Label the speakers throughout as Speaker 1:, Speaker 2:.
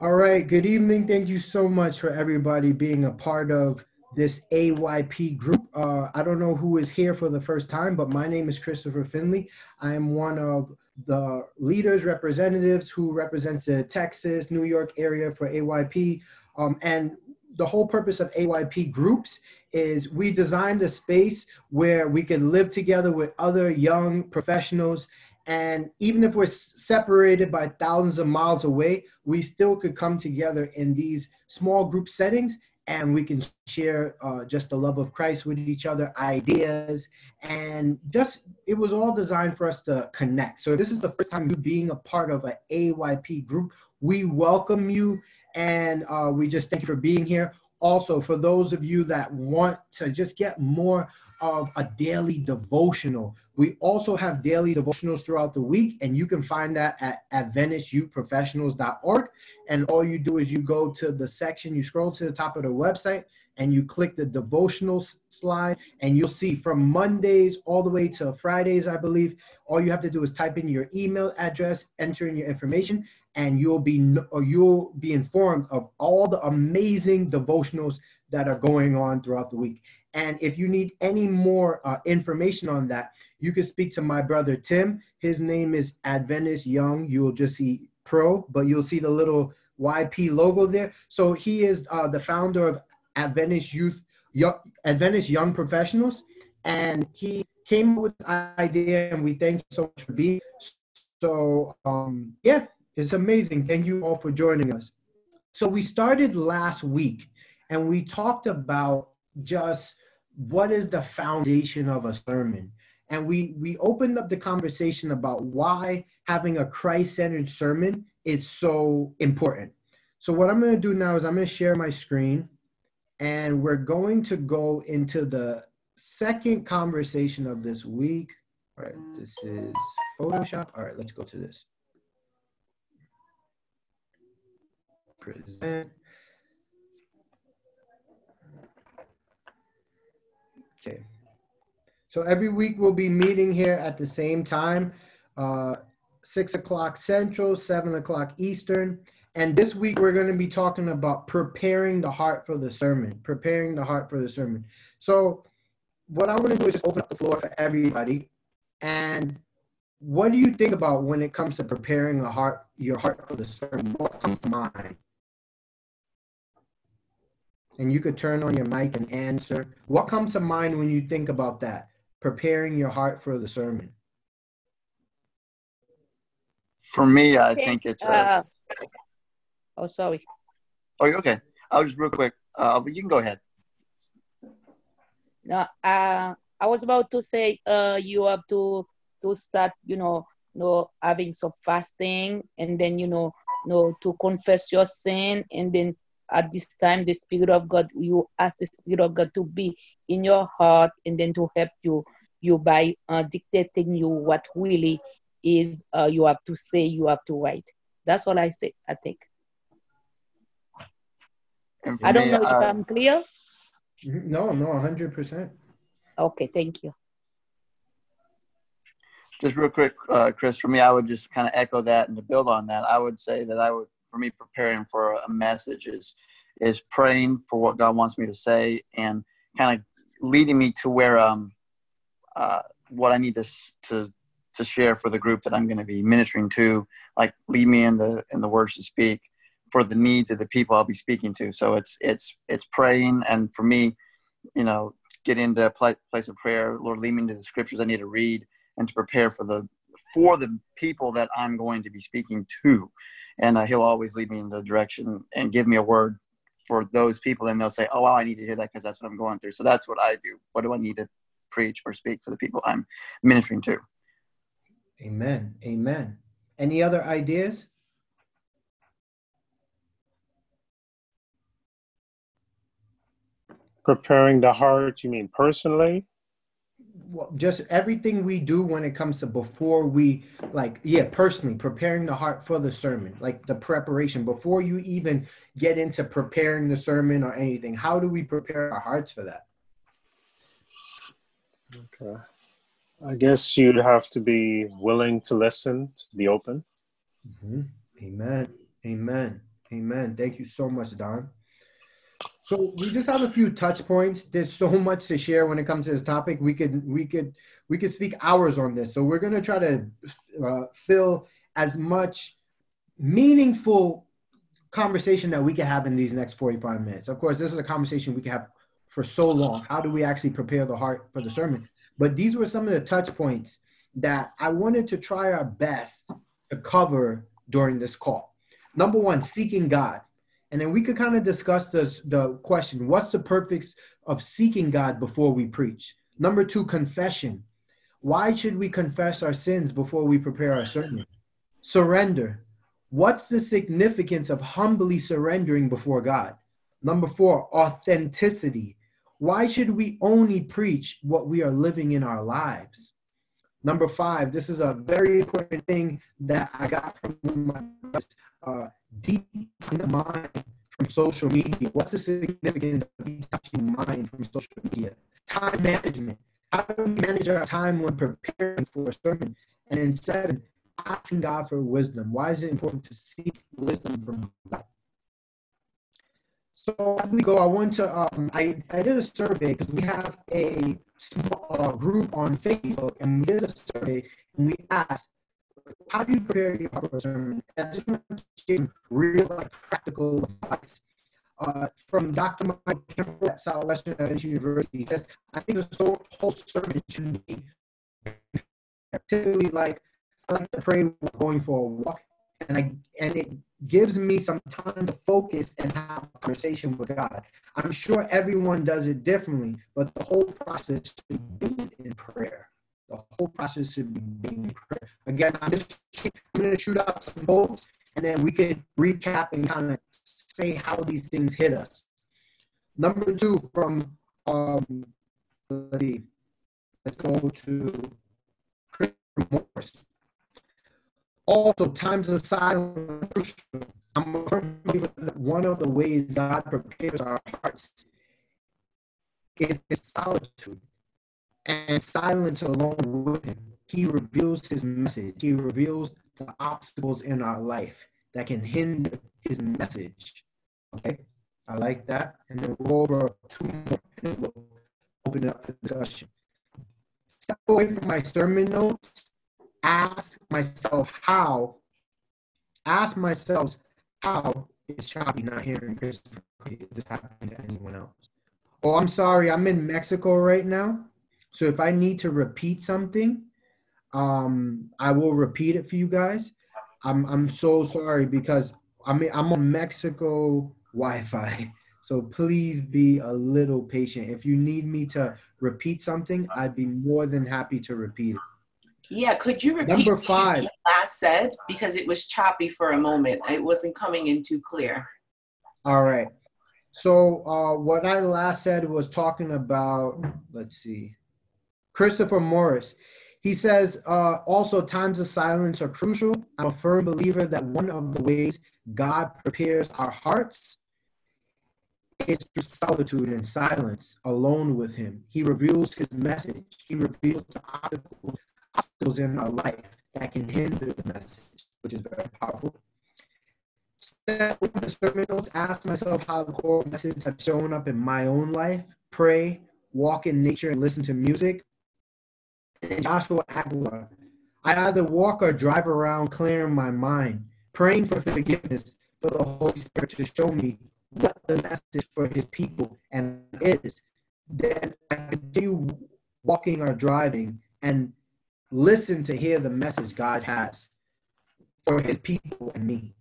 Speaker 1: All right. Good evening. Thank you so much for everybody being a part of this AYP group. Uh, I don't know who is here for the first time, but my name is Christopher Finley. I am one of the leaders, representatives who represents the Texas, New York area for AYP. Um, and the whole purpose of AYP groups is we designed a space where we can live together with other young professionals and even if we're separated by thousands of miles away, we still could come together in these small group settings and we can share uh, just the love of Christ with each other, ideas, and just it was all designed for us to connect. So this is the first time you being a part of an AYP group. We welcome you and uh, we just thank you for being here. Also, for those of you that want to just get more of a daily devotional. We also have daily devotionals throughout the week, and you can find that at AdventistYouthProfessionals.org. And all you do is you go to the section, you scroll to the top of the website, and you click the devotional slide, and you'll see from Mondays all the way to Fridays, I believe. All you have to do is type in your email address, enter in your information, and you'll be you'll be informed of all the amazing devotionals that are going on throughout the week. And if you need any more uh, information on that, you can speak to my brother Tim. His name is Adventist Young. You'll just see Pro, but you'll see the little YP logo there. So he is uh, the founder of Adventist Youth, Young, Adventist Young Professionals, and he came with idea, and we thank you so much for being. So um, yeah, it's amazing. Thank you all for joining us. So we started last week, and we talked about just what is the foundation of a sermon? And we we opened up the conversation about why having a christ-centered sermon is so important. So what i'm going to do now is i'm going to share my screen and we're going to go into the second conversation of this week. All right this is photoshop. All right let's go to this. Present Okay. So every week we'll be meeting here at the same time, uh, six o'clock Central, seven o'clock Eastern. And this week we're going to be talking about preparing the heart for the sermon, preparing the heart for the sermon. So what I want to do is just open up the floor for everybody. And what do you think about when it comes to preparing a heart, your heart for the sermon? What comes to mind? And you could turn on your mic and answer. What comes to mind when you think about that? Preparing your heart for the sermon.
Speaker 2: For me, I think it's. A... Uh,
Speaker 3: oh, sorry.
Speaker 2: Oh, you're okay. I'll just real quick. Uh, but you can go ahead.
Speaker 3: No, uh, I was about to say uh, you have to to start, you know, you know, having some fasting, and then you know, you know, to confess your sin, and then at this time the spirit of god you ask the spirit of god to be in your heart and then to help you you by uh, dictating you what really is uh, you have to say you have to write. That's what i say i think. I don't me, know uh, if i'm clear.
Speaker 1: No no 100%
Speaker 3: okay thank you.
Speaker 2: just real quick uh, chris for me i would just kind of echo that and to build on that i would say that i would for me preparing for a message is is praying for what God wants me to say and kind of leading me to where um uh, what I need to to to share for the group that I'm going to be ministering to, like lead me in the in the words to speak for the needs of the people I'll be speaking to. So it's it's it's praying, and for me, you know, get into a place of prayer. Lord, lead me into the scriptures I need to read and to prepare for the for the people that I'm going to be speaking to. And uh, he'll always lead me in the direction and give me a word for those people. And they'll say, oh, wow, I need to hear that because that's what I'm going through. So that's what I do. What do I need to preach or speak for the people I'm ministering to?
Speaker 1: Amen. Amen. Any other ideas?
Speaker 4: Preparing the heart, you mean personally?
Speaker 1: Well, just everything we do when it comes to before we like yeah personally preparing the heart for the sermon like the preparation before you even get into preparing the sermon or anything how do we prepare our hearts for that
Speaker 4: okay i guess you'd have to be willing to listen to be open
Speaker 1: mm-hmm. amen amen Amen. Thank you so much, Don. So we just have a few touch points. There's so much to share when it comes to this topic. We could we could we could speak hours on this. So we're gonna try to uh, fill as much meaningful conversation that we can have in these next 45 minutes. Of course, this is a conversation we can have for so long. How do we actually prepare the heart for the sermon? But these were some of the touch points that I wanted to try our best to cover during this call. Number one, seeking God. And then we could kind of discuss this, the question what's the purpose of seeking God before we preach? Number two, confession. Why should we confess our sins before we prepare our sermon? Surrender. What's the significance of humbly surrendering before God? Number four, authenticity. Why should we only preach what we are living in our lives? Number five, this is a very important thing that I got from my uh, deep in the mind from social media. What's the significance of detaching mind from social media? Time management. How do we manage our time when preparing for a sermon? And then seven, asking God for wisdom. Why is it important to seek wisdom from God? So as we go, I want to, um, I, I did a survey because we have a small uh, group on Facebook and we did a survey and we asked, how do you prepare your for sermon? I just want to share real like, practical advice. Uh, from Dr. Mike Kemper at Southwestern University, he says, I think the whole sermon should be particularly like I like to pray going for a walk, and I and it gives me some time to focus and have a conversation with God. I'm sure everyone does it differently, but the whole process should be in prayer. The whole process should be in. Again, I'm just I'm going to shoot out some bolts, and then we could recap and kind of say how these things hit us. Number two, from um, let's go to Morris also times of silence. I'm one of the ways God prepares our hearts is solitude and silence alone with Him. He reveals His message. He reveals the obstacles in our life that can hinder His message. Okay, I like that. And then we'll over two more and we'll open up for discussion. Step away from my sermon notes ask myself how, ask myself how is Choppy not hearing Christopher? Is this happening to anyone else? Oh, I'm sorry, I'm in Mexico right now. So if I need to repeat something, um, I will repeat it for you guys. I'm I'm so sorry because I mean I'm on Mexico Wi-Fi. So please be a little patient. If you need me to repeat something, I'd be more than happy to repeat it.
Speaker 5: Yeah, could you repeat
Speaker 1: Number five.
Speaker 5: last said because it was choppy for a moment. It wasn't coming in too clear.
Speaker 1: All right. So uh, what I last said was talking about. Let's see, Christopher Morris. He says uh, also times of silence are crucial. I'm a firm believer that one of the ways God prepares our hearts is through solitude and silence, alone with Him. He reveals His message. He reveals the obstacles in our life that can hinder the message, which is very powerful. With the sermon notes, ask myself how the core messages have shown up in my own life. Pray, walk in nature, and listen to music. And Joshua Aguilar, I either walk or drive around clearing my mind, praying for forgiveness for the Holy Spirit to show me what the message for his people and is. Then I continue walking or driving and listen to hear the message God has for his people and me.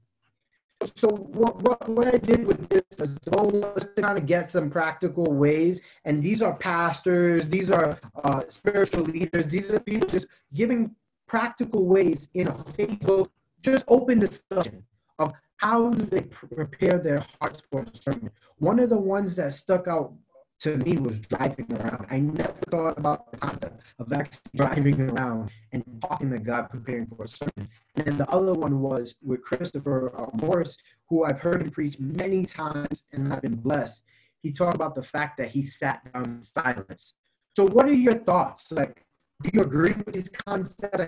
Speaker 1: So what, what, what I did with this is was to kind of get some practical ways, and these are pastors, these are uh, spiritual leaders, these are people just giving practical ways in a Facebook, just open discussion of how do they prepare their hearts for a sermon. One of the ones that stuck out to me was driving around. I never thought about the concept of actually driving around and talking to God, preparing for a sermon. And then the other one was with Christopher uh, Morris, who I've heard him preach many times and I've been blessed. He talked about the fact that he sat down in silence. So, what are your thoughts? Like, do you agree with these concepts?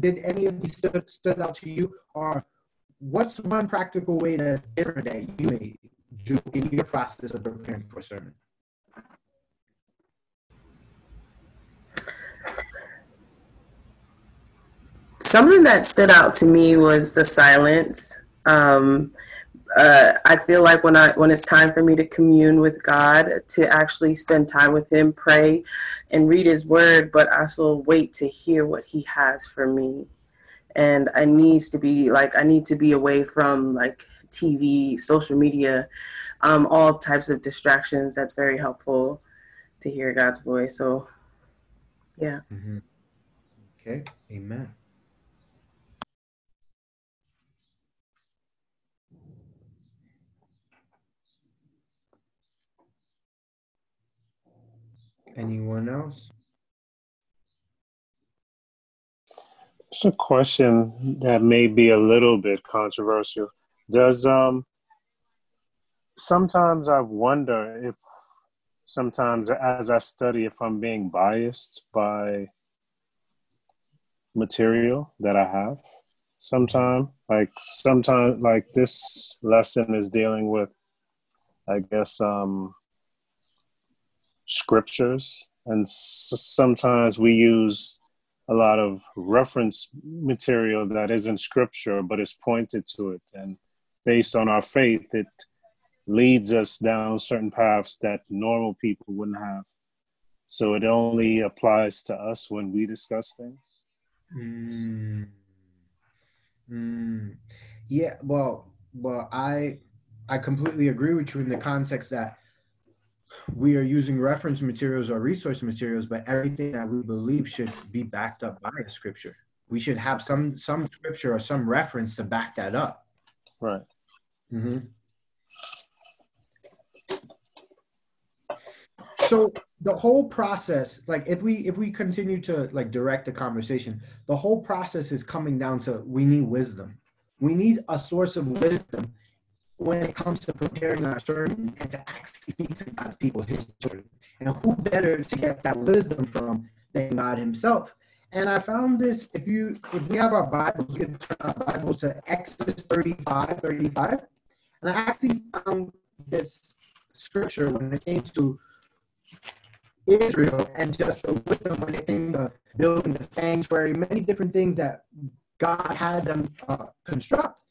Speaker 1: Did any of these stood, stood out to you? Or what's one practical way that's different that you may do in your process of preparing for a sermon?
Speaker 6: Something that stood out to me was the silence. Um, uh, I feel like when I when it's time for me to commune with God, to actually spend time with Him, pray, and read His Word, but also wait to hear what He has for me. And I needs to be like I need to be away from like TV, social media, um, all types of distractions. That's very helpful to hear God's voice. So, yeah.
Speaker 1: Mm-hmm. Okay. Amen. Anyone else?
Speaker 4: It's a question that may be a little bit controversial. Does um sometimes I wonder if sometimes as I study if I'm being biased by material that I have. Sometimes like sometimes like this lesson is dealing with I guess um scriptures, and s- sometimes we use a lot of reference material that isn't scripture but is pointed to it. And based on our faith, it leads us down certain paths that normal people wouldn't have. So it only applies to us when we discuss things.
Speaker 1: Mm. Mm. Yeah, well, well, I I completely agree with you in the context that we are using reference materials or resource materials, but everything that we believe should be backed up by the scripture. We should have some some scripture or some reference to back that up.
Speaker 4: Right.
Speaker 1: Mm-hmm. So the whole process, like if we if we continue to like direct the conversation, the whole process is coming down to we need wisdom. We need a source of wisdom when it comes to preparing our sermon and to actually speak to God's people, His children. And who better to get that wisdom from than God Himself? And I found this, if you if we have our Bibles, we can turn our Bibles to Exodus 35, 35. And I actually found this scripture when it came to Israel and just the wisdom when it came to building the sanctuary, many different things that God had them uh, construct.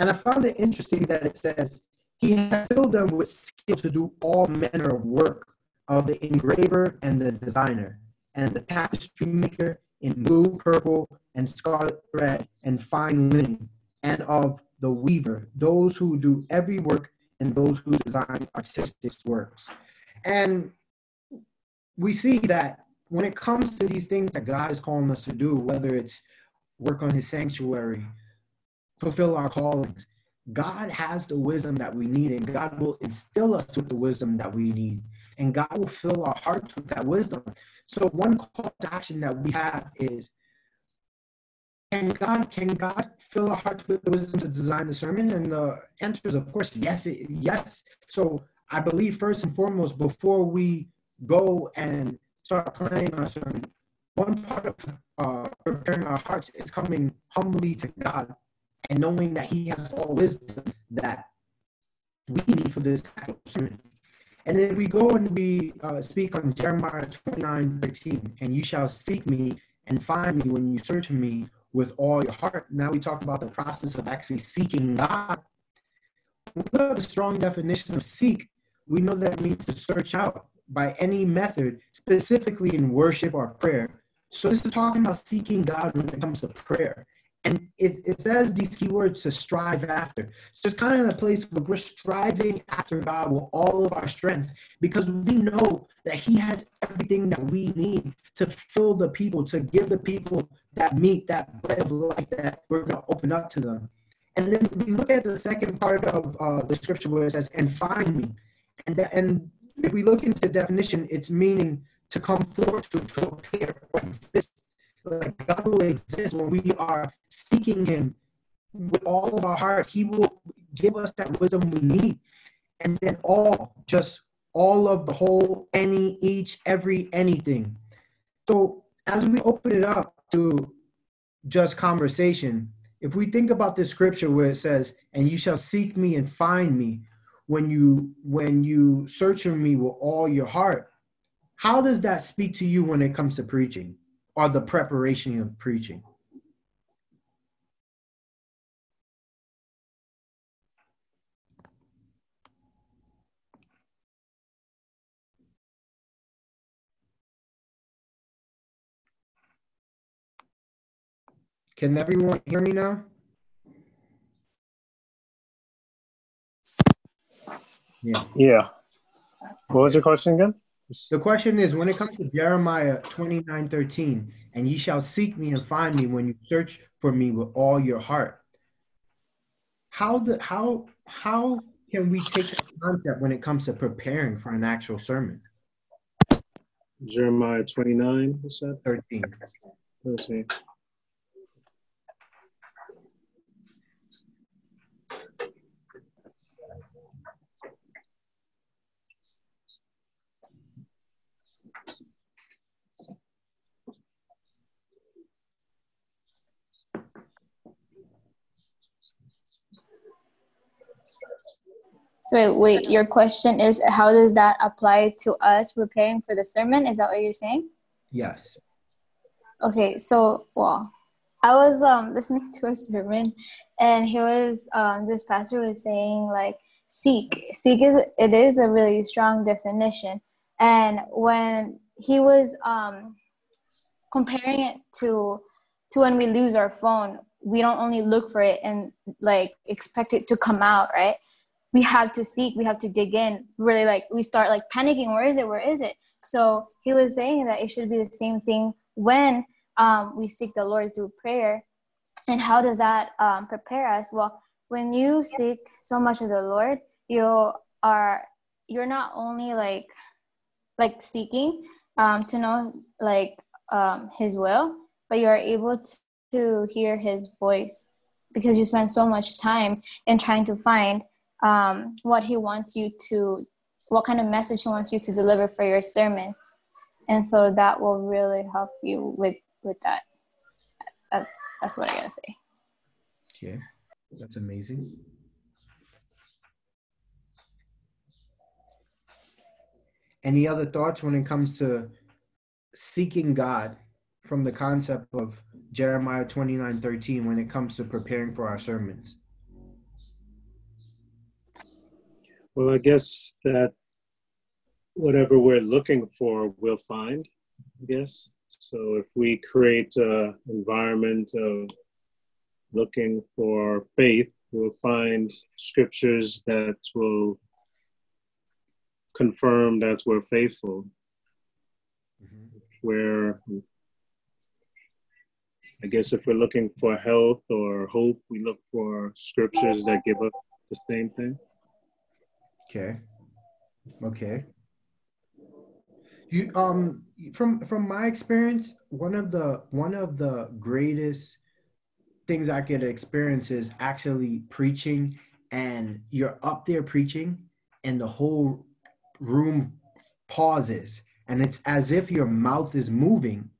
Speaker 1: And I found it interesting that it says, He has filled them with skill to do all manner of work of the engraver and the designer, and the tapestry maker in blue, purple, and scarlet thread, and fine linen, and of the weaver, those who do every work and those who design artistic works. And we see that when it comes to these things that God is calling us to do, whether it's work on his sanctuary, fulfill our callings. God has the wisdom that we need, and God will instill us with the wisdom that we need, and God will fill our hearts with that wisdom. So, one call to action that we have is can God can God fill our hearts with the wisdom to design the sermon? And the answer is, of course, yes, it, yes. So, I believe first and foremost, before we go and start planning our sermon, one part of uh, preparing our hearts is coming humbly to God and knowing that He has all wisdom that we need for this sermon. And then we go and we uh, speak on Jeremiah 29 13, and you shall seek me and find me when you search me with all your heart. Now we talk about the process of actually seeking God. We have a strong definition of seek. We know that means to search out by any method, specifically in worship or prayer. So this is talking about seeking God when it comes to prayer. And it, it says these keywords to strive after. So it's kind of in a place where we're striving after God with all of our strength because we know that He has everything that we need to fill the people, to give the people that meat, that bread of life that we're going to open up to them. And then we look at the second part of uh, the scripture where it says, and find me. And, that, and if we look into the definition, it's meaning to come forward to, to appear or exist like God will exist when we are seeking Him with all of our heart. He will give us that wisdom we need. And then all, just all of the whole, any, each, every, anything. So as we open it up to just conversation, if we think about this scripture where it says, "And you shall seek me and find me when you when you search for me with all your heart," how does that speak to you when it comes to preaching or the preparation of preaching? Can everyone hear me now?
Speaker 4: Yeah. Yeah. What was your question again?
Speaker 1: The question is when it comes to Jeremiah 29 13, and ye shall seek me and find me when you search for me with all your heart. How the how how can we take that concept when it comes to preparing for an actual sermon?
Speaker 4: Jeremiah 29, what's
Speaker 1: 13.
Speaker 4: 13.
Speaker 7: So wait, your question is how does that apply to us preparing for the sermon? Is that what you're saying?
Speaker 1: Yes.
Speaker 7: Okay, so well, I was um listening to a sermon and he was um this pastor was saying like seek. Seek is it is a really strong definition. And when he was um comparing it to to when we lose our phone, we don't only look for it and like expect it to come out, right? We have to seek we have to dig in. Really like we start like panicking. Where is it? Where is it? So he was saying that it should be the same thing when um, we seek the lord through prayer. And how does that um, prepare us? Well when you seek so much of the lord you are you're not only like like seeking um, to know like um, his will but you are able to, to hear his voice because you spend so much time in trying to find um, what he wants you to, what kind of message he wants you to deliver for your sermon. And so that will really help you with, with that. That's, that's what I gotta say.
Speaker 1: Yeah, that's amazing. Any other thoughts when it comes to seeking God from the concept of Jeremiah 29 13 when it comes to preparing for our sermons?
Speaker 4: Well, I guess that whatever we're looking for, we'll find, I guess. So if we create an environment of looking for faith, we'll find scriptures that will confirm that we're faithful. Mm-hmm. Where I guess if we're looking for health or hope, we look for scriptures that give us the same thing.
Speaker 1: Okay. Okay. You um from from my experience, one of the one of the greatest things I could experience is actually preaching and you're up there preaching and the whole room pauses and it's as if your mouth is moving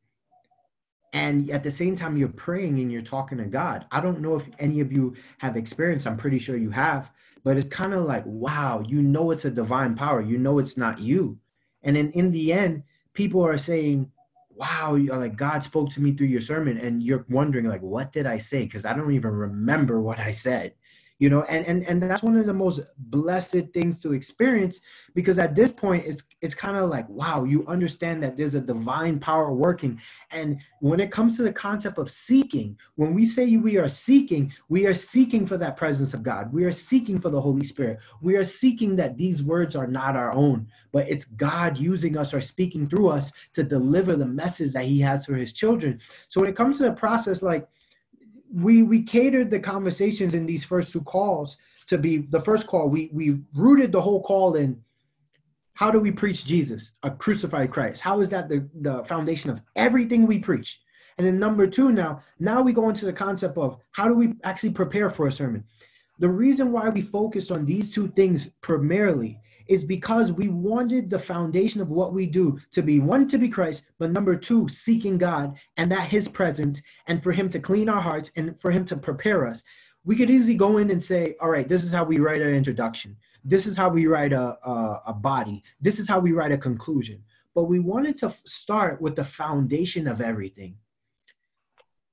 Speaker 1: and at the same time you're praying and you're talking to God. I don't know if any of you have experienced, I'm pretty sure you have, but it's kind of like wow you know it's a divine power you know it's not you. And then in the end people are saying wow like god spoke to me through your sermon and you're wondering like what did i say? Because i don't even remember what i said you know and, and and that's one of the most blessed things to experience because at this point it's it's kind of like wow you understand that there's a divine power working. And when it comes to the concept of seeking when we say we are seeking we are seeking for that presence of god. We are seeking for the holy spirit. We are seeking that these words are not our own but it's god using us or speaking through us to deliver the message that he has for his children. So when it comes to the process like we we catered the conversations in these first two calls to be the first call. We we rooted the whole call in how do we preach jesus a crucified christ? How is that the, the foundation of everything we preach? And then number two now now we go into the concept of how do we actually prepare for a sermon? The reason why we focused on these two things primarily is because we wanted the foundation of what we do to be one, to be Christ, but number two, seeking God and that His presence and for Him to clean our hearts and for Him to prepare us. We could easily go in and say, all right, this is how we write an introduction. This is how we write a, a, a body. This is how we write a conclusion. But we wanted to start with the foundation of everything.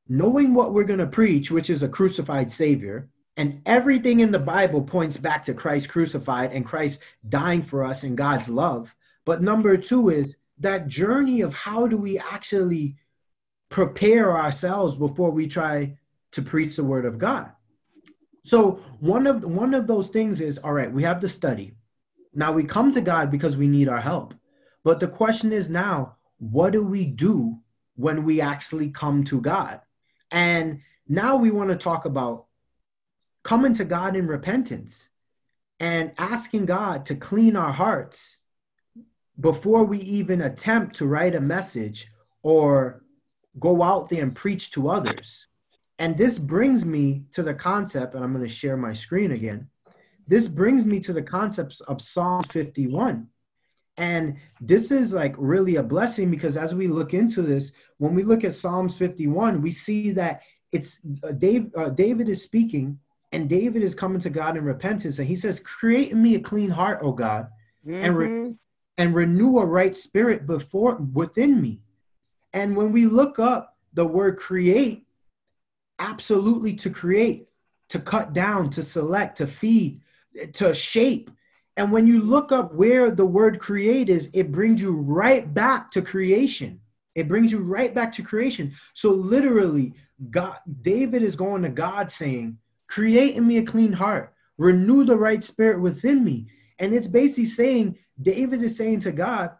Speaker 1: Knowing what we're going to preach, which is a crucified Savior, and everything in the Bible points back to Christ crucified and Christ dying for us in God's love. But number two is that journey of how do we actually prepare ourselves before we try to preach the word of God. So one of one of those things is all right, we have to study. Now we come to God because we need our help. But the question is now, what do we do when we actually come to God? And now we want to talk about coming to God in repentance and asking God to clean our hearts before we even attempt to write a message or go out there and preach to others. And this brings me to the concept, and I'm going to share my screen again. This brings me to the concepts of Psalm 51. And this is like really a blessing because as we look into this, when we look at Psalms 51, we see that it's uh, Dave, uh, David is speaking and David is coming to God in repentance, and he says, "Create in me a clean heart, O God, mm-hmm. and re- mm-hmm. and renew a right spirit before within me." And when we look up the word "create," absolutely to create, to cut down, to select, to feed, to shape. And when you look up where the word create is, it brings you right back to creation. It brings you right back to creation. So literally, God David is going to God saying, Create in me a clean heart, renew the right spirit within me. And it's basically saying, David is saying to God,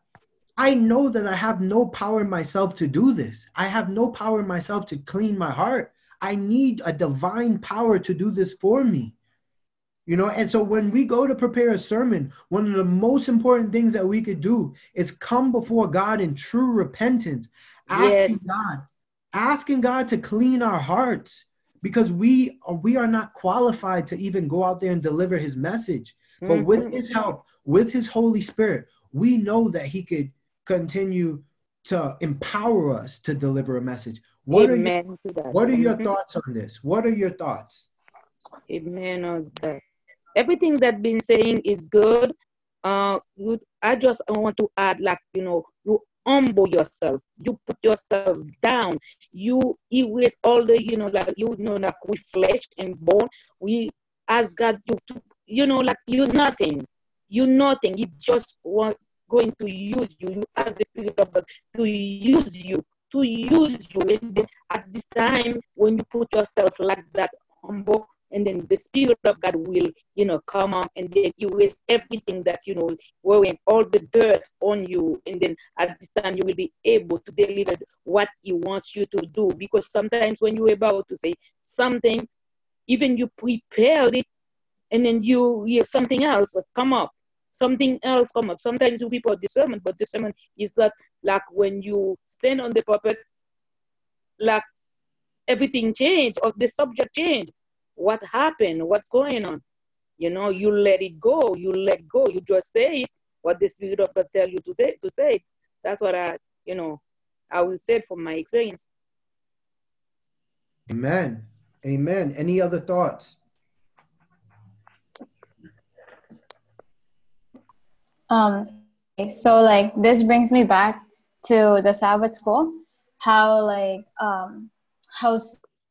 Speaker 1: I know that I have no power in myself to do this. I have no power in myself to clean my heart. I need a divine power to do this for me. You know, and so when we go to prepare a sermon, one of the most important things that we could do is come before God in true repentance, asking yes. God, asking God to clean our hearts, because we are, we are not qualified to even go out there and deliver his message. But mm-hmm. with his help, with his Holy Spirit, we know that he could continue to empower us to deliver a message. What Amen are your, what are your mm-hmm. thoughts on this? What are your thoughts?
Speaker 3: Amen on that. Everything that been saying is good. Uh, I just want to add, like you know, you humble yourself. You put yourself down. You erase all the, you know, like you know, like we flesh and bone. We ask God to, to you know, like you nothing. You nothing. He just want going to use you. You ask the Spirit of God to use you, to use you. And at this time, when you put yourself like that, humble, and then the spirit of God will, you know, come up and then erase everything that, you know, wearing all the dirt on you. And then at this time you will be able to deliver what he wants you to do. Because sometimes when you're about to say something, even you prepared it and then you hear something else come up. Something else come up. Sometimes you people discernment, but discernment is that like when you stand on the puppet, like everything changed or the subject changed what happened, what's going on. You know, you let it go, you let go, you just say it, what the Spirit of God tell you to, to say. That's what I, you know, I will say from my experience.
Speaker 1: Amen. Amen. Any other thoughts?
Speaker 7: Um, so like this brings me back to the Sabbath school, how like um how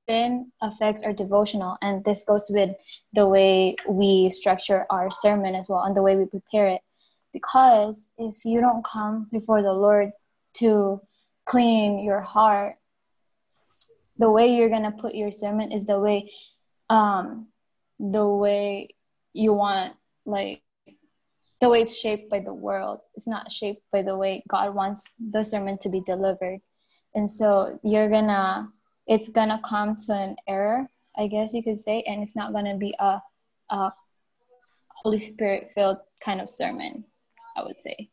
Speaker 7: sin affects our devotional and this goes with the way we structure our sermon as well and the way we prepare it. Because if you don't come before the lord to clean your heart the way you're to put your sermon is the way um the way you want like the way it's shaped by the world. It's not shaped by the way god wants the sermon to be delivered. And so you're gonna it's gonna come to an error, I guess you could say, and it's not gonna be a, a Holy Spirit filled kind of sermon, I would say.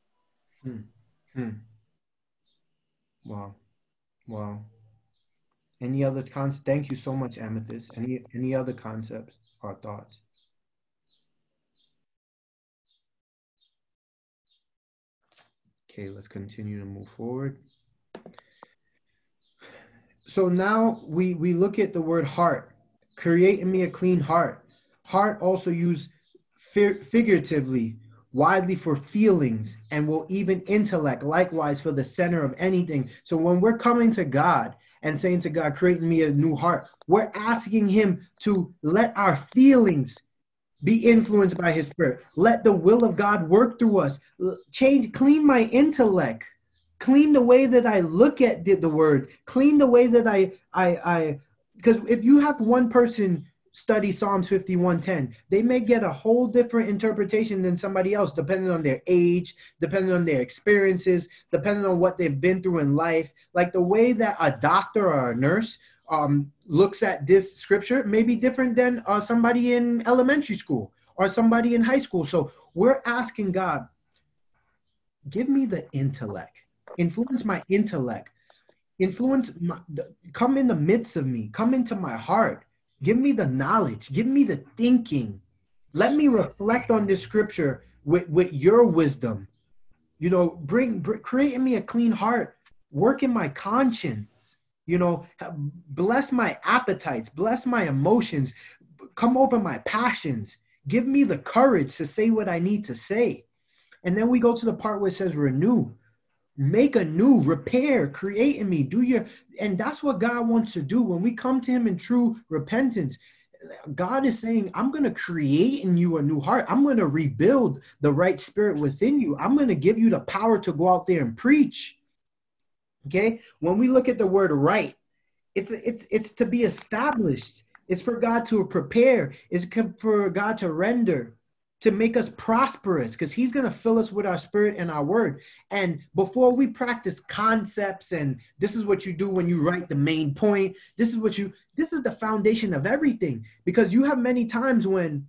Speaker 7: Hmm. Hmm.
Speaker 1: Wow. Wow. Any other concepts? Thank you so much, Amethyst. Any any other concepts or thoughts? Okay, let's continue to move forward. So now we we look at the word heart. Create in me a clean heart. Heart also used figuratively, widely for feelings, and will even intellect, likewise for the center of anything. So when we're coming to God and saying to God, create in me a new heart, we're asking Him to let our feelings be influenced by his spirit let the will of god work through us change clean my intellect clean the way that i look at the, word clean the way that i i i because if you have one person study psalms 5110 they may get a whole different interpretation than somebody else depending on their age depending on their experiences depending on what they've been through in life like the way that a doctor or a nurse um, looks at this scripture may be different than uh, somebody in elementary school or somebody in high school. So we're asking God, give me the intellect, influence my intellect, influence, my, come in the midst of me, come into my heart, give me the knowledge, give me the thinking. Let me reflect on this scripture with, with your wisdom. You know, bring, bring create in me a clean heart, work in my conscience you know, bless my appetites, bless my emotions, come over my passions. Give me the courage to say what I need to say. And then we go to the part where it says renew. Make a new, repair, create in me. Do your and that's what God wants to do when we come to him in true repentance. God is saying, I'm going to create in you a new heart. I'm going to rebuild the right spirit within you. I'm going to give you the power to go out there and preach. Okay, when we look at the word right, it's it's it's to be established. It's for God to prepare. It's for God to render, to make us prosperous, because He's going to fill us with our spirit and our word. And before we practice concepts, and this is what you do when you write the main point. This is what you. This is the foundation of everything. Because you have many times when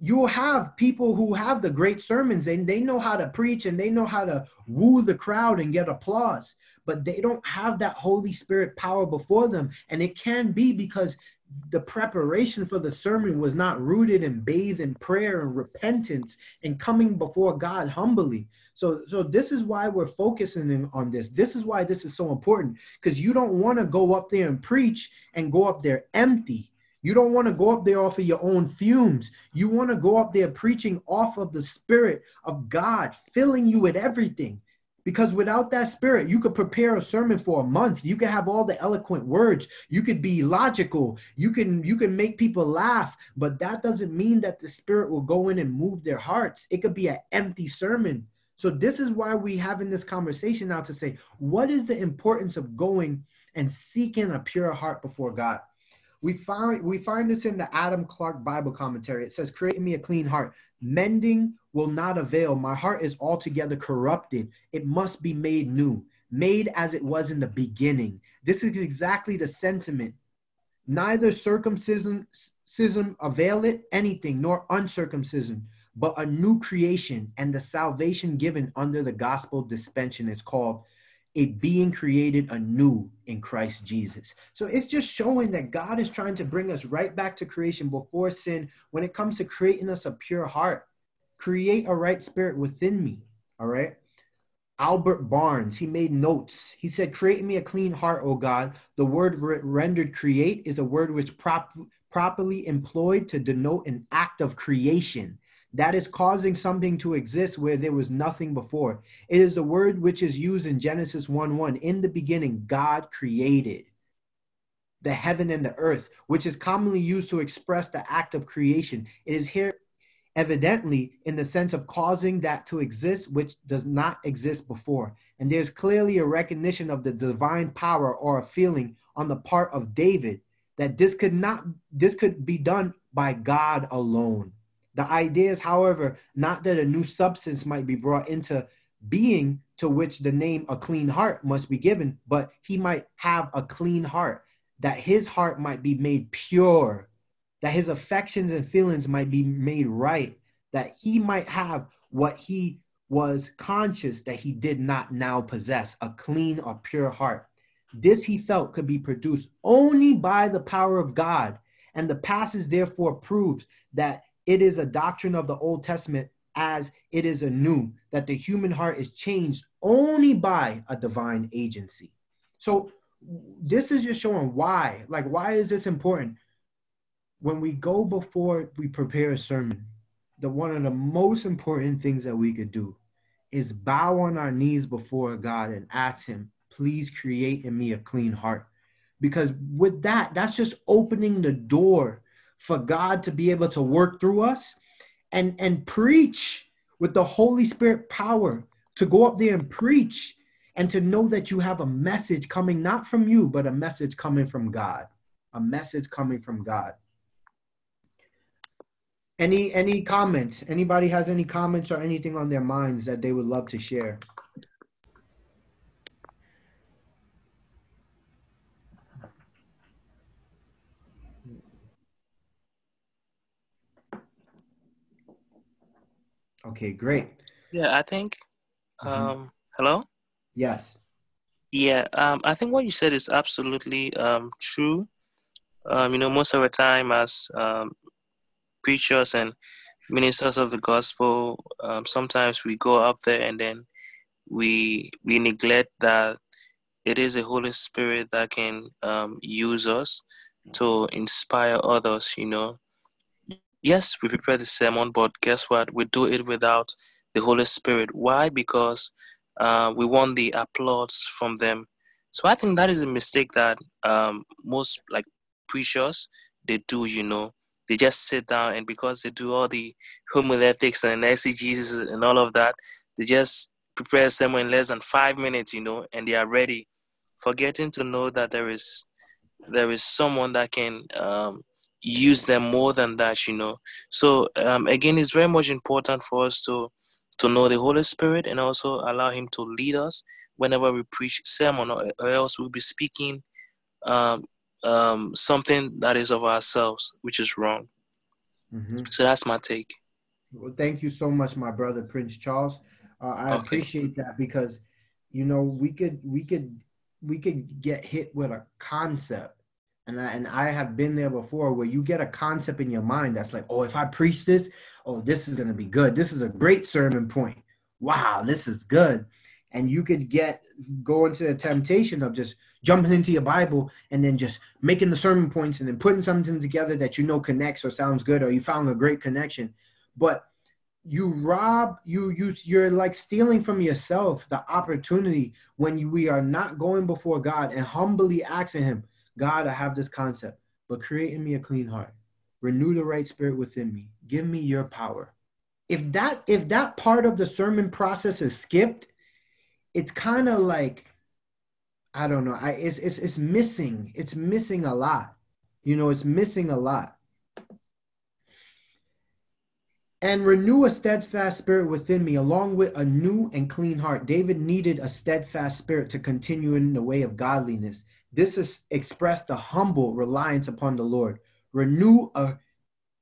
Speaker 1: you'll have people who have the great sermons and they know how to preach and they know how to woo the crowd and get applause but they don't have that holy spirit power before them and it can be because the preparation for the sermon was not rooted and bathed in prayer and repentance and coming before god humbly so so this is why we're focusing on this this is why this is so important because you don't want to go up there and preach and go up there empty you don't want to go up there off of your own fumes. You want to go up there preaching off of the Spirit of God, filling you with everything. Because without that spirit, you could prepare a sermon for a month. You could have all the eloquent words. You could be logical. You can you can make people laugh, but that doesn't mean that the spirit will go in and move their hearts. It could be an empty sermon. So this is why we having this conversation now to say, what is the importance of going and seeking a pure heart before God? We find we find this in the Adam Clarke Bible commentary. It says, "Create me a clean heart. Mending will not avail. My heart is altogether corrupted. It must be made new, made as it was in the beginning." This is exactly the sentiment. Neither circumcision avail it anything, nor uncircumcision, but a new creation and the salvation given under the gospel dispensation is called a being created anew in Christ Jesus. So it's just showing that God is trying to bring us right back to creation before sin when it comes to creating us a pure heart. Create a right spirit within me. All right. Albert Barnes, he made notes. He said, Create me a clean heart, O God. The word re- rendered create is a word which prop- properly employed to denote an act of creation that is causing something to exist where there was nothing before. It is the word which is used in Genesis 1 1. In the beginning, God created the heaven and the earth, which is commonly used to express the act of creation. It is here evidently in the sense of causing that to exist which does not exist before. And there's clearly a recognition of the divine power or a feeling on the part of David that this could not this could be done by God alone. The idea is, however, not that a new substance might be brought into being to which the name a clean heart must be given, but he might have a clean heart, that his heart might be made pure, that his affections and feelings might be made right, that he might have what he was conscious that he did not now possess a clean or pure heart. This he felt could be produced only by the power of God. And the passage therefore proves that it is a doctrine of the Old Testament as it is anew, that the human heart is changed only by a divine agency. So this is just showing why. Like, why is this important? When we go before we prepare a sermon, the one of the most important things that we could do is bow on our knees before God and ask Him, please create in me a clean heart. Because with that, that's just opening the door for God to be able to work through us and, and preach with the Holy Spirit power to go up there and preach and to know that you have a message coming not from you, but a message coming from God. A message coming from God. Any any comments? Anybody has any comments or anything on their minds that they would love to share? Okay, great.
Speaker 8: Yeah, I think.
Speaker 1: Mhm.
Speaker 8: Um, hello.
Speaker 1: Yes.
Speaker 8: Yeah, um, I think what you said is absolutely um, true. Um, you know, most of the time, as um, preachers and ministers of the gospel, um, sometimes we go up there and then we we neglect that it is the Holy Spirit that can um, use us to inspire others. You know, yes, we prepare the sermon, but guess what? We do it without the Holy Spirit. Why? Because uh, we want the applause from them. So I think that is a mistake that um, most like preachers they do. You know, they just sit down and because they do all the homiletics and exegesis and all of that, they just prepare a sermon in less than five minutes. You know, and they are ready, forgetting to know that there is there is someone that can um, use them more than that. You know, so um, again, it's very much important for us to to know the Holy Spirit and also allow Him to lead us whenever we preach sermon, or, or else we'll be speaking um, um, something that is of ourselves, which is wrong.
Speaker 1: Mhm.
Speaker 8: So that's my take.
Speaker 1: Well, thank you so much, my brother Prince Charles. Uh, I
Speaker 8: Okay.
Speaker 1: appreciate that because, you know, we could we could we could get hit with a concept, and I, and I have been there before where you get a concept in your mind that's like, oh, if I preach this, oh, this is gonna be good. This is a great sermon point. Wow, this is good, and you could get go into the temptation of just jumping into your Bible and then just making the sermon points and then putting something together that you know connects or sounds good or you found a great connection but you rob you you you're like stealing from yourself the opportunity when you, we are not going before God and humbly asking him God I have this concept but create in me a clean heart. Renew the right spirit within me. Give me your power. If that if that part of the sermon process is skipped it's kind of like I don't know I it's, it's it's missing. It's missing a lot. You know it's missing a lot and renew a steadfast spirit within me, along with a new and clean heart. David needed a steadfast spirit to continue in the way of godliness. This is expressed a humble reliance upon the Lord. Renew a,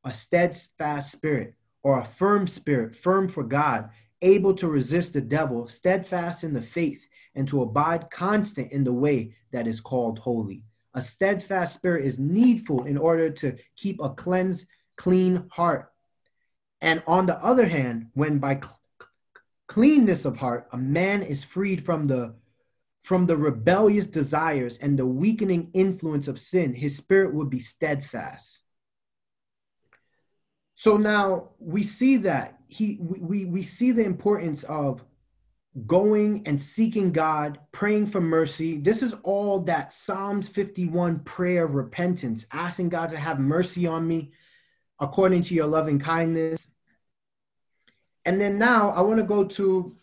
Speaker 1: a steadfast spirit or a firm spirit, firm for God, able to resist the devil, steadfast in the faith, and to abide constant in the way that is called holy. A steadfast spirit is needful in order to keep a cleansed, clean heart and on the other hand, when by cl- cleanness of heart, a man is freed from the from the rebellious desires and the weakening influence of sin, his spirit would be steadfast. So now we see that he we, we, see the importance of going and seeking God, praying for mercy. This is all that Psalms 51 prayer of repentance, asking God to have mercy on me according to your loving kindness. And then now I want to go to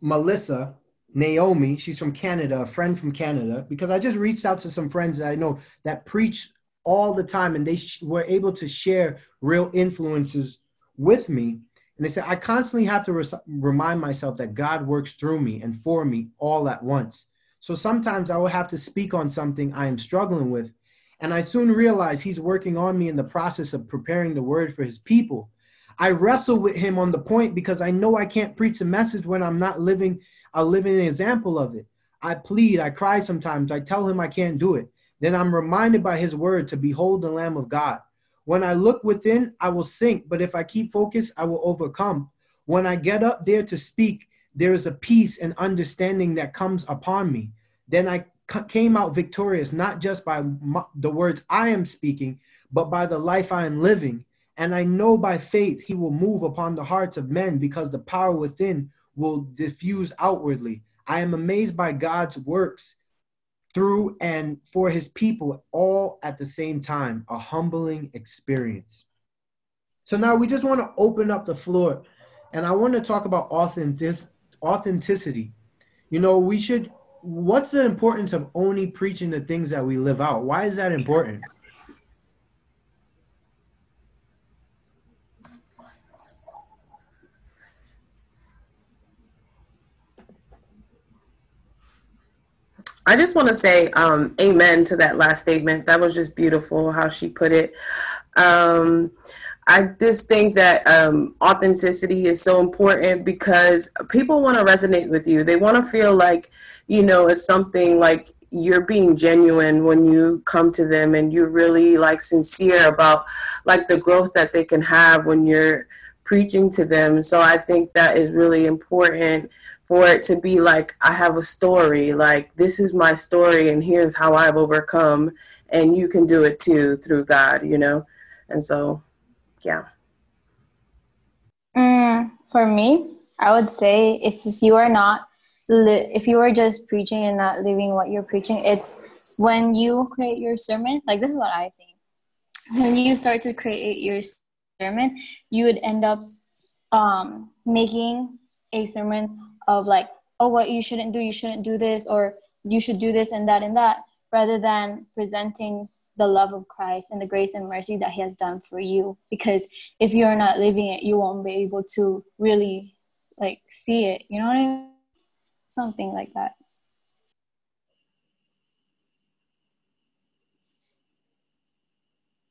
Speaker 1: Melissa, Naomi. She's from Canada, a friend from Canada, because I just reached out to some friends that I know that preach all the time and they sh- were able to share real influences with me. And they said, I constantly have to remind myself that God works through me and for me all at once. So sometimes I will have to speak on something I am struggling with. And I soon realize he's working on me in the process of preparing the word for his people. I wrestle with him on the point because I know I can't preach a message when I'm not living a living example of it. I plead, I cry sometimes, I tell him I can't do it. Then I'm reminded by his word to behold the Lamb of God. When I look within, I will sink, but if I keep focused, I will overcome. When I get up there to speak, there is a peace and understanding that comes upon me. Then I came out victorious, not just by the words I am speaking, but by the life I am living. And I know by faith he will move upon the hearts of men because the power within will diffuse outwardly. I am amazed by God's works through and for his people all at the same time, a humbling experience. So now we just want to open up the floor and I want to talk about authentic, authenticity. You know, we should, what's the importance of only preaching the things that we live out? Why is that important?
Speaker 6: I just want to say um, amen to that last statement. That was just beautiful how she put it. Um, I just think that um, authenticity is so important because people want to resonate with you. They want to feel like, you know, it's something like you're being genuine when you come to them and you're really like sincere about like the growth that they can have when you're preaching to them. So I think that is really important for it to be like I have a story, like this is my story and here's how I've overcome and you can do it too through God, you know? And so yeah.
Speaker 7: Mm, for me, I would say if, you are not li- if you are just preaching and not living what you're preaching, it's when you create your sermon, like this is what I think. When you start to create your sermon, you would end up um, making a sermon of like, oh, what you shouldn't do, you shouldn't do this, or you should do this and that and that, rather than presenting the love of Christ and the grace and mercy that He has done for you. Because if you're not living it, you won't be able to really like see it. You know what I mean? Something like that.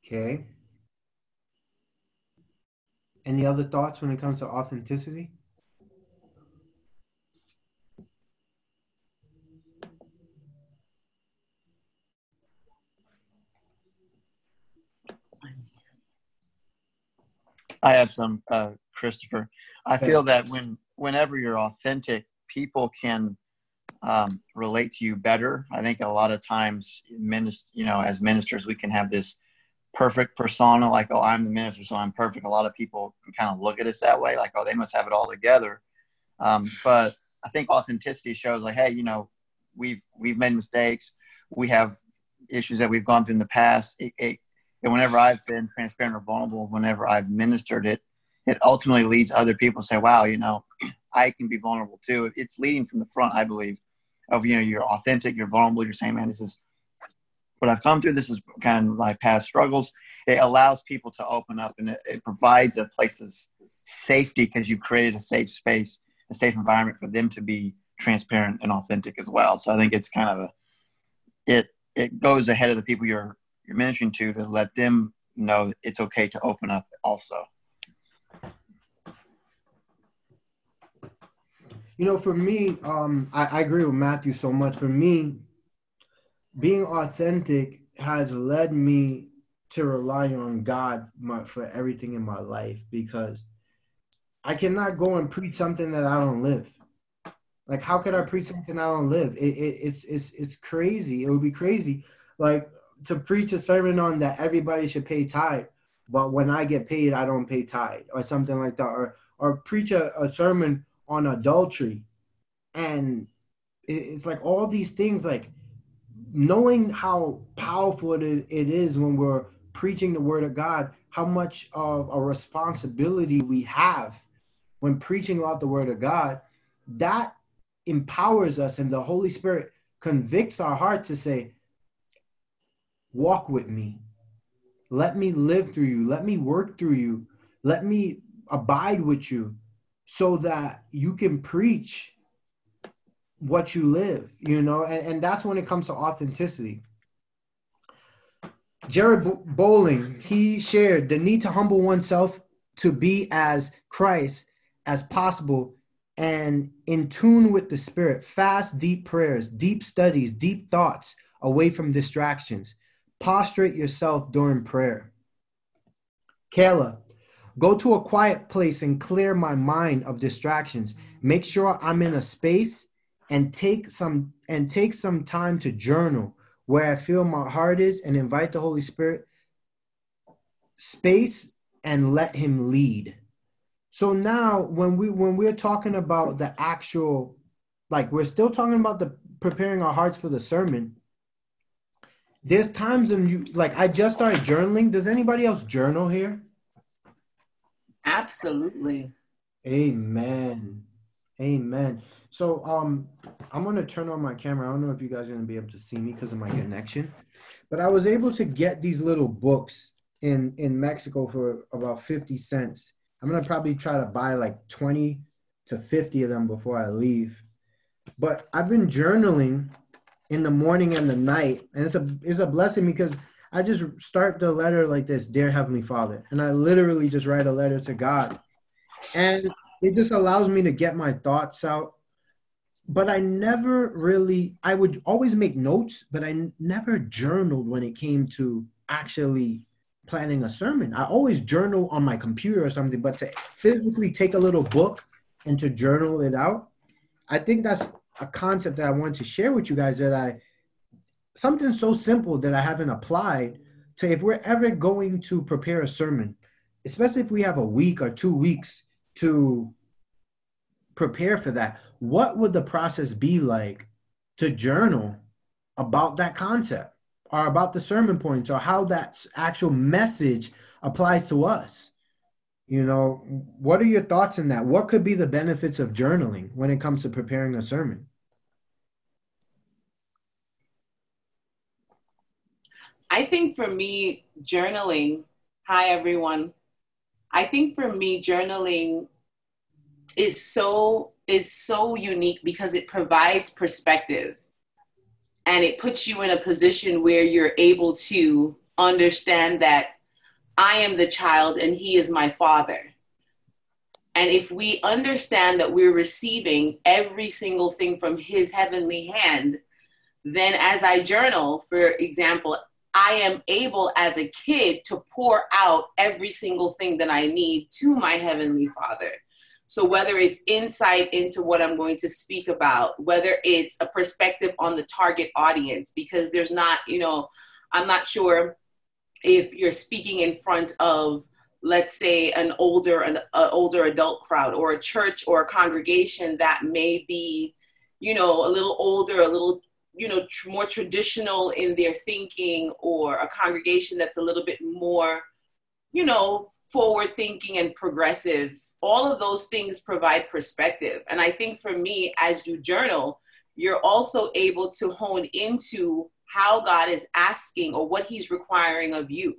Speaker 1: Okay. Any other thoughts when it comes to authenticity?
Speaker 2: I have some, uh, Christopher. I feel that when whenever you're authentic, people can um, relate to you better. I think a lot of times, minist- you know, as ministers, we can have this perfect persona, like, oh, I'm the minister, so I'm perfect. A lot of people can kind of look at us that way, like, oh, they must have it all together. Um, but I think authenticity shows, like, hey, you know, we've we've made mistakes, we have issues that we've gone through in the past. It, it and whenever I've been transparent or vulnerable, whenever I've ministered it, it ultimately leads other people to say, wow, you know, I can be vulnerable too. It's leading from the front, I believe, of, you know, you're authentic, you're vulnerable, you're saying, man, this is what I've come through. This is kind of my past struggles. It allows people to open up and it, it provides a place of safety because you've created a safe space, a safe environment for them to be transparent and authentic as well. So I think it's kind of a, it, it goes ahead of the people you're you're ministering to to let them know it's okay to open up also.
Speaker 1: You know, for me, um, I, I agree with Matthew so much. For me, being authentic has led me to rely on God my, for everything in my life because I cannot go and preach something that I don't live. Like, how could I preach something I don't live? It, it, it's it's it's crazy. It would be crazy. Like to preach a sermon on that everybody should pay tithe, but when I get paid, I don't pay tithe or something like that, or or preach a, a sermon on adultery, and it's like all these things, like knowing how powerful it, it is when we're preaching the word of God, how much of a responsibility we have when preaching about the word of God, that empowers us, and the Holy Spirit convicts our heart to say, walk with me. Let me live through you. Let me work through you. Let me abide with you so that you can preach what you live, you know, and, and that's when it comes to authenticity. Jared Bowling, he shared the need to humble oneself to be as Christ as possible and in tune with the spirit, fast, deep prayers, deep studies, deep thoughts away from distractions. Prostrate yourself during prayer. Kayla, Go to a quiet place and clear my mind of distractions. Make sure I'm in a space and take some and take some time to journal where I feel my heart is and invite the Holy Spirit space and let him lead. So now when we when we're talking about the actual like we're still talking about the preparing our hearts for the sermon. There's times when you like I just started journaling. Does anybody else journal here?
Speaker 5: Absolutely.
Speaker 1: Amen. Amen. So um I'm gonna turn on my camera. I don't know if you guys are gonna be able to see me because of my connection, but I was able to get these little books in in Mexico for about 50 cents. I'm gonna probably try to buy like 20 to 50 of them before I leave. But I've been journaling in the morning and the night, and it's a it's a blessing because I just start the letter like this, dear Heavenly Father, and I literally just write a letter to God, and it just allows me to get my thoughts out. But I never really, I would always make notes, but I never journaled when it came to actually planning a sermon. I always journal on my computer or something, but to physically take a little book and to journal it out, I think that's a concept that I wanted to share with you guys that I something so simple that I haven't applied to if we're ever going to prepare a sermon, especially if we have a week or two weeks to prepare for that, what would the process be like to journal about that concept or about the sermon points or how that actual message applies to us? You know, what are your thoughts on that? What could be the benefits of journaling when it comes to preparing a sermon?
Speaker 5: I think for me, journaling, hi everyone. I think for me, journaling is so is so unique because it provides perspective and it puts you in a position where you're able to understand that I am the child and he is my father. And if we understand that we're receiving every single thing from his heavenly hand, then as I journal, for example, I am able as a kid to pour out every single thing that I need to my Heavenly Father. So, whether it's insight into what I'm going to speak about, whether it's a perspective on the target audience, because there's not, you know, I'm not sure if you're speaking in front of let's say an older an older adult crowd or a church or a congregation that may be you know a little older a little you know tr- more traditional in their thinking or a congregation that's a little bit more you know forward thinking and progressive all of those things provide perspective. And i think for me as you journal you're also able to hone into how god is asking or what he's requiring of you.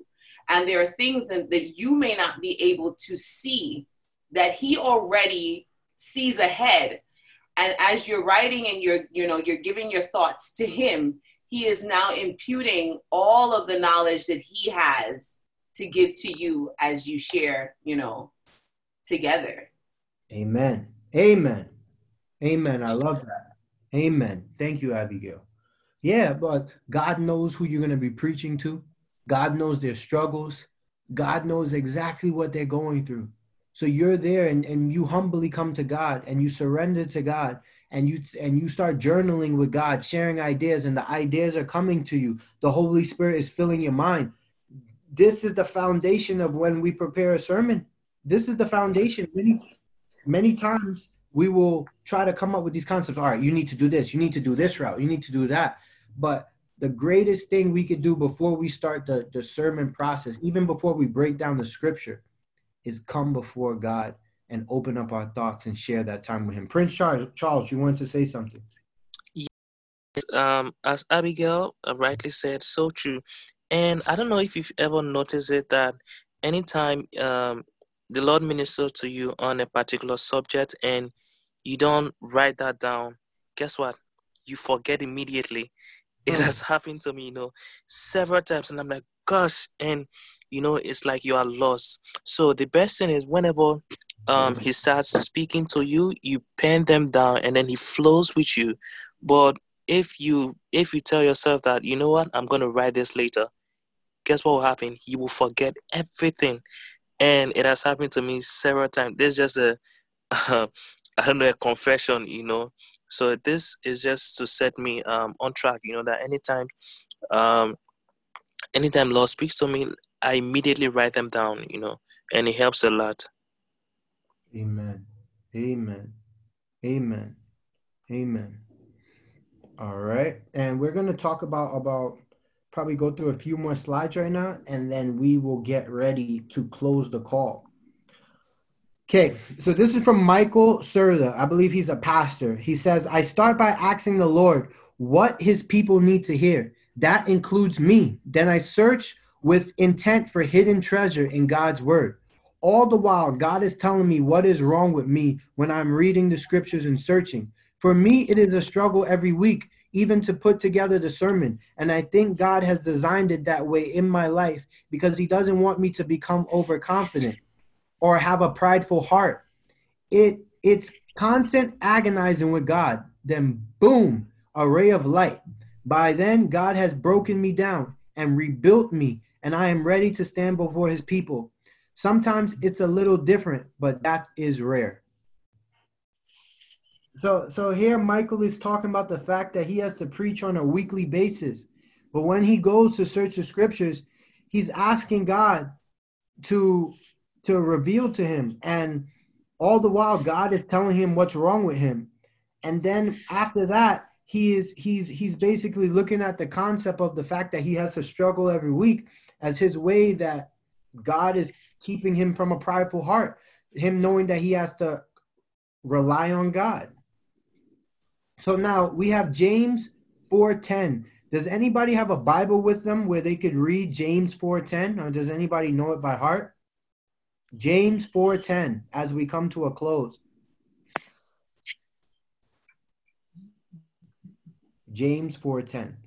Speaker 5: And there are things that, that you may not be able to see that he already sees ahead and as you're writing and you're you know you're giving your thoughts to him he is now imputing all of the knowledge that he has to give to you as you share you know together.
Speaker 1: Amen. Amen. Amen. I love that. Amen. Thank you abigail. Yeah but god knows who you're going to be preaching to. God knows their struggles. God knows exactly what they're going through so you're there and, and you humbly come to God and you surrender to God and you and you start journaling with God, sharing ideas, and the ideas are coming to you. The Holy Spirit is filling your mind. This is the foundation of when we prepare a sermon. This is the foundation. Many, many times we will try to come up with these concepts. All right, you need to do this, you need to do this route, you need to do that. But the greatest thing we could do before we start the, the sermon process, even before we break down the scripture, is come before God and open up our thoughts and share that time with Him. Prince Charles, Charles, you wanted to say something.
Speaker 8: Yes, um, as Abigail rightly said, so true. And I don't know if you've ever noticed it that anytime um, the Lord ministers to you on a particular subject and you don't write that down, guess what? You forget immediately. It hmm. has happened to me, you know, several times, and I'm like, gosh, and you know it's like you are lost. So the best thing is whenever um he starts speaking to you you pen them down and then he flows with you. But if you if you tell yourself that you know what? I'm going to write this later guess what will happen? You will forget everything. And it has happened to me several times. This is just a, uh, I don't know, a confession, you know. So this is just to set me um, on track, you know, that anytime, um, anytime Lord speaks to me, I immediately write them down, you know, and it helps a lot.
Speaker 1: Amen. Amen. Amen. Amen. All right. And we're going to talk about about probably go through a few more slides right now and then we will get ready to close the call. Okay, so this is from Michael Serda. I believe he's a pastor. He says, I start by asking the Lord what his people need to hear. That includes me. Then I search with intent for hidden treasure in God's word. All the while, God is telling me what is wrong with me when I'm reading the scriptures and searching. For me, it is a struggle every week, even to put together the sermon. And I think God has designed it that way in my life because He doesn't want me to become overconfident or have a prideful heart. It it's constant agonizing with God. Then boom, a ray of light. By then, God has broken me down and rebuilt me, and I am ready to stand before His people. Sometimes it's a little different, but that is rare. So, so here Michael is talking about the fact that he has to preach on a weekly basis. But when he goes to search the scriptures, he's asking God to to reveal to him and all the while God is telling him what's wrong with him. And then after that, he is he's he's basically looking at the concept of the fact that he has to struggle every week as his way that God is keeping him from a prideful heart, him knowing that he has to rely on God. So now we have James 4:10. Does anybody have a Bible with them where they could read James 4:10 or does anybody know it by heart? James 4:10 as we come to a close. James 4:10.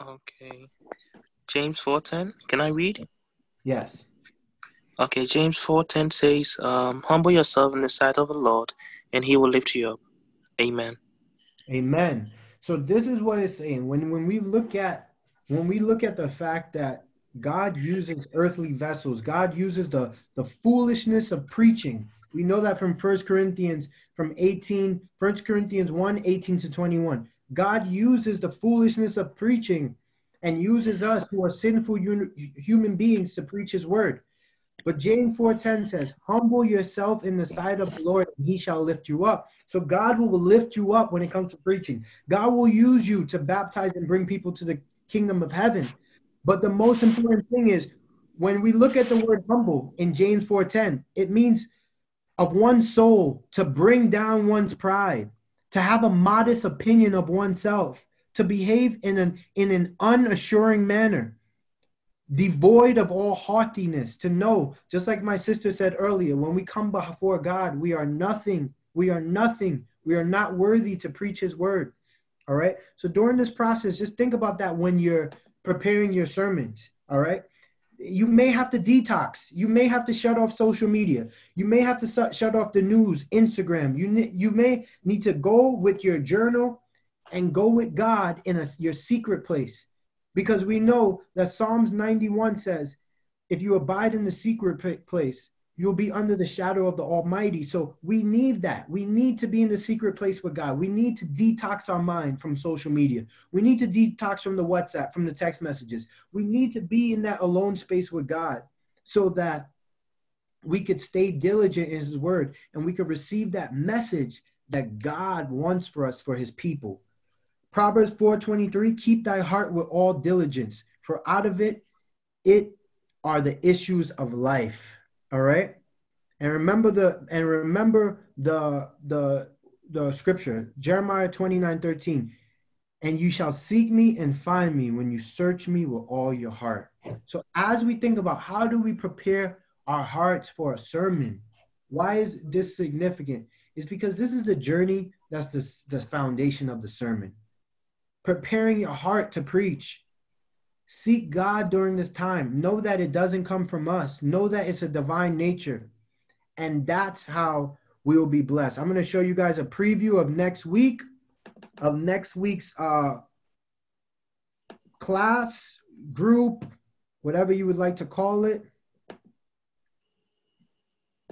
Speaker 8: Okay. James 4:10. Can I read?
Speaker 1: Yes.
Speaker 8: Okay, James 4:10 says, um, "Humble yourself in the sight of the Lord, and He will lift you up." Amen.
Speaker 1: Amen. So this is what it's saying. When when we look at when we look at the fact that God uses earthly vessels, God uses the the foolishness of preaching. We know that from First Corinthians from 18, 1 Corinthians 1, 18 to 21. God uses the foolishness of preaching and uses us who are sinful human beings to preach his word. But James 4:10 says, "Humble yourself in the sight of the Lord, and he shall lift you up." So God will lift you up when it comes to preaching. God will use you to baptize and bring people to the kingdom of heaven. But the most important thing is when we look at the word humble in James 4:10, it means of one soul to bring down one's pride, to have a modest opinion of oneself, to behave in an in an unassuring manner devoid of all haughtiness, to know, just like my sister said earlier, when we come before God, we are nothing. We are nothing. We are not worthy to preach his word. All right. So during this process, just think about that when you're preparing your sermons. All right. You may have to detox. You may have to shut off social media. You may have to shut off the news, Instagram. You, you may need to go with your journal and go with God in a, your secret place because we know that Psalms 91 says, if you abide in the secret place, you'll be under the shadow of the Almighty. So we need that. We need to be in the secret place with God. We need to detox our mind from social media. We need to detox from the WhatsApp, from the text messages. We need to be in that alone space with God so that we could stay diligent in his word and we could receive that message that God wants for us for his people. Proverbs 4:23, keep thy heart with all diligence, for out of it it are the issues of life. All right? And remember the and remember the the the scripture, Jeremiah 29, 13. And you shall seek me and find me when you search me with all your heart. So as we think about how do we prepare our hearts for a sermon, why is this significant? It's because this is the journey that's the, the foundation of the sermon preparing your heart to preach. Seek God during this time. Know that it doesn't come from us. Know that it's a divine nature. and that's how we will be blessed. I'm going to show you guys a preview of next week, of next week's uh, class, group, whatever you would like to call it.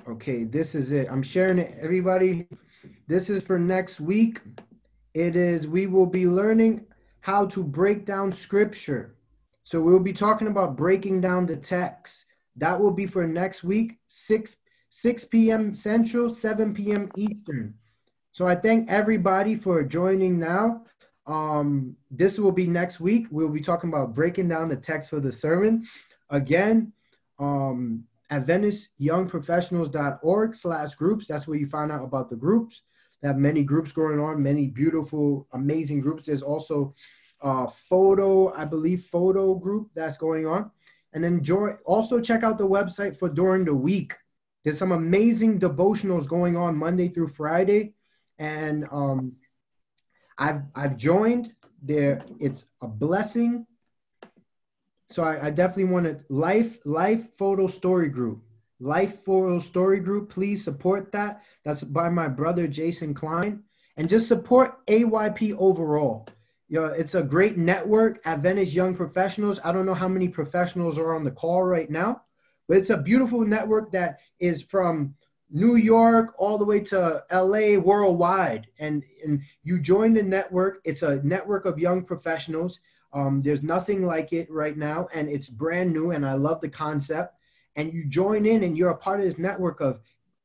Speaker 1: Okay, this is it. I'm sharing it, everybody. This is for next week. It is, we will be learning how to break down scripture. So we'll be talking about breaking down the text. That will be for next week, 6 6 p.m. Central, 7 p.m. Eastern. So I thank everybody for joining now. Um, this will be next week. We'll be talking about breaking down the text for the sermon. Again, um, AdventistYoungProfessionals.org slash groups. That's where you find out about the groups. They have many groups going on, many beautiful, amazing groups. There's also a photo, I believe, photo group that's going on. And then join, also check out the website for during the week. There's some amazing devotionals going on Monday through Friday. And um, I've I've joined there. It's a blessing. So I, I definitely want to life life photo story group. Life Photo Story Group. Please support that. That's by my brother Jason Klein. And just support AYP overall. Know, it's a great network, Adventist Young Professionals. I don't know how many professionals are on the call right now, but it's a beautiful network that is from New York all the way to LA worldwide. And, and you join the network. It's a network of young professionals. Um, there's nothing like it right now, and it's brand new. And I love the concept. And you join in, and you're a part of this network of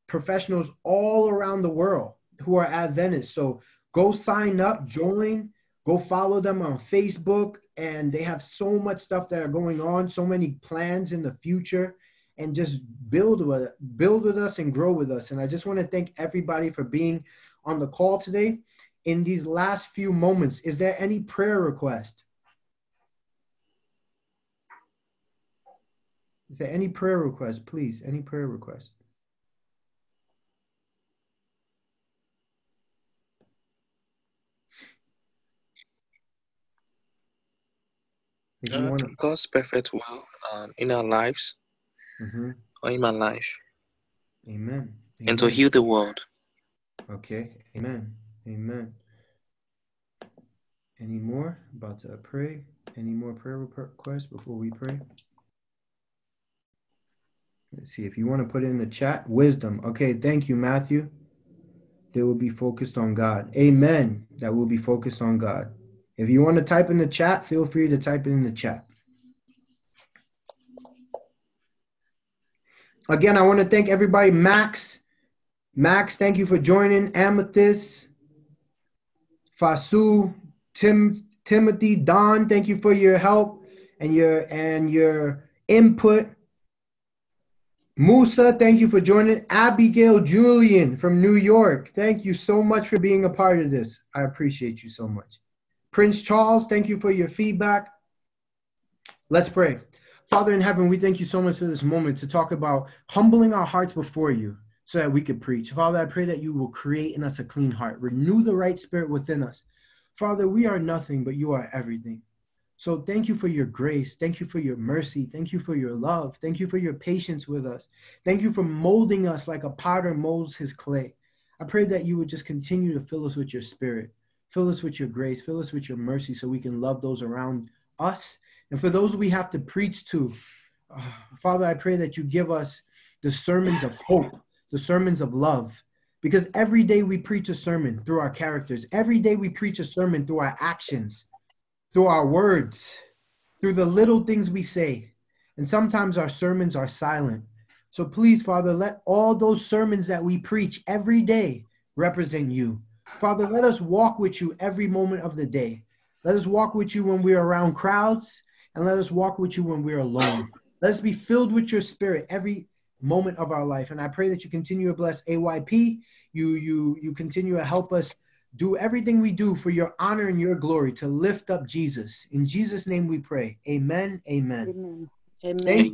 Speaker 1: professionals all around the world who are Adventists. So go sign up, join, go follow them on Facebook. And they have so much stuff that are going on, so many plans in the future and just build with build with us and grow with us. And I just want to thank everybody for being on the call today. In these last few moments, is there any prayer request? Is there any prayer request, please? Any prayer request?
Speaker 8: Uh, wanna... God's perfect will um, in our lives mm-hmm. or in my life.
Speaker 1: Amen.
Speaker 8: Amen. And to heal the world.
Speaker 1: Okay. Amen. Amen. Any more? About to pray. Any more prayer requests before we pray? Let's see if you want to put it in the chat. Wisdom. Okay. Thank you, Matthew. They will be focused on God. Amen. That will be focused on God. If you want to type in the chat, feel free to type it in the chat. Again, I want to thank everybody. Max, Max, thank you for joining. Amethyst, Fasu, Tim, Timothy, Don, thank you for your help and your and your input. Musa, thank you for joining. Abigail Julian from New York, thank you so much for being a part of this. I appreciate you so much. Prince Charles, thank you for your feedback. Let's pray. Father in heaven, we thank you so much for this moment to talk about humbling our hearts before you so that we could preach. Father, I pray that you will create in us a clean heart, renew the right spirit within us. Father, we are nothing, but you are everything. So thank you for your grace. Thank you for your mercy. Thank you for your love. Thank you for your patience with us. Thank you for molding us like a potter molds his clay. I pray that you would just continue to fill us with your spirit. Fill us with your grace. Fill us with your mercy so we can love those around us. And for those we have to preach to, uh, Father, I pray that you give us the sermons of hope, the sermons of love. Because every day we preach a sermon through our characters. Every day we preach a sermon through our actions, through our words, through the little things we say. And sometimes our sermons are silent. So please, Father, let all those sermons that we preach every day represent you. Father, let us walk with you every moment of the day. Let us walk with you when we're around crowds, and let us walk with you when we're alone. Let us be filled with your spirit every moment of our life. And I pray that you continue to bless AYP. You you you continue to help us do everything we do for your honor and your glory to lift up Jesus. In Jesus' name we pray. Amen. Amen. Amen. Amen. Thank you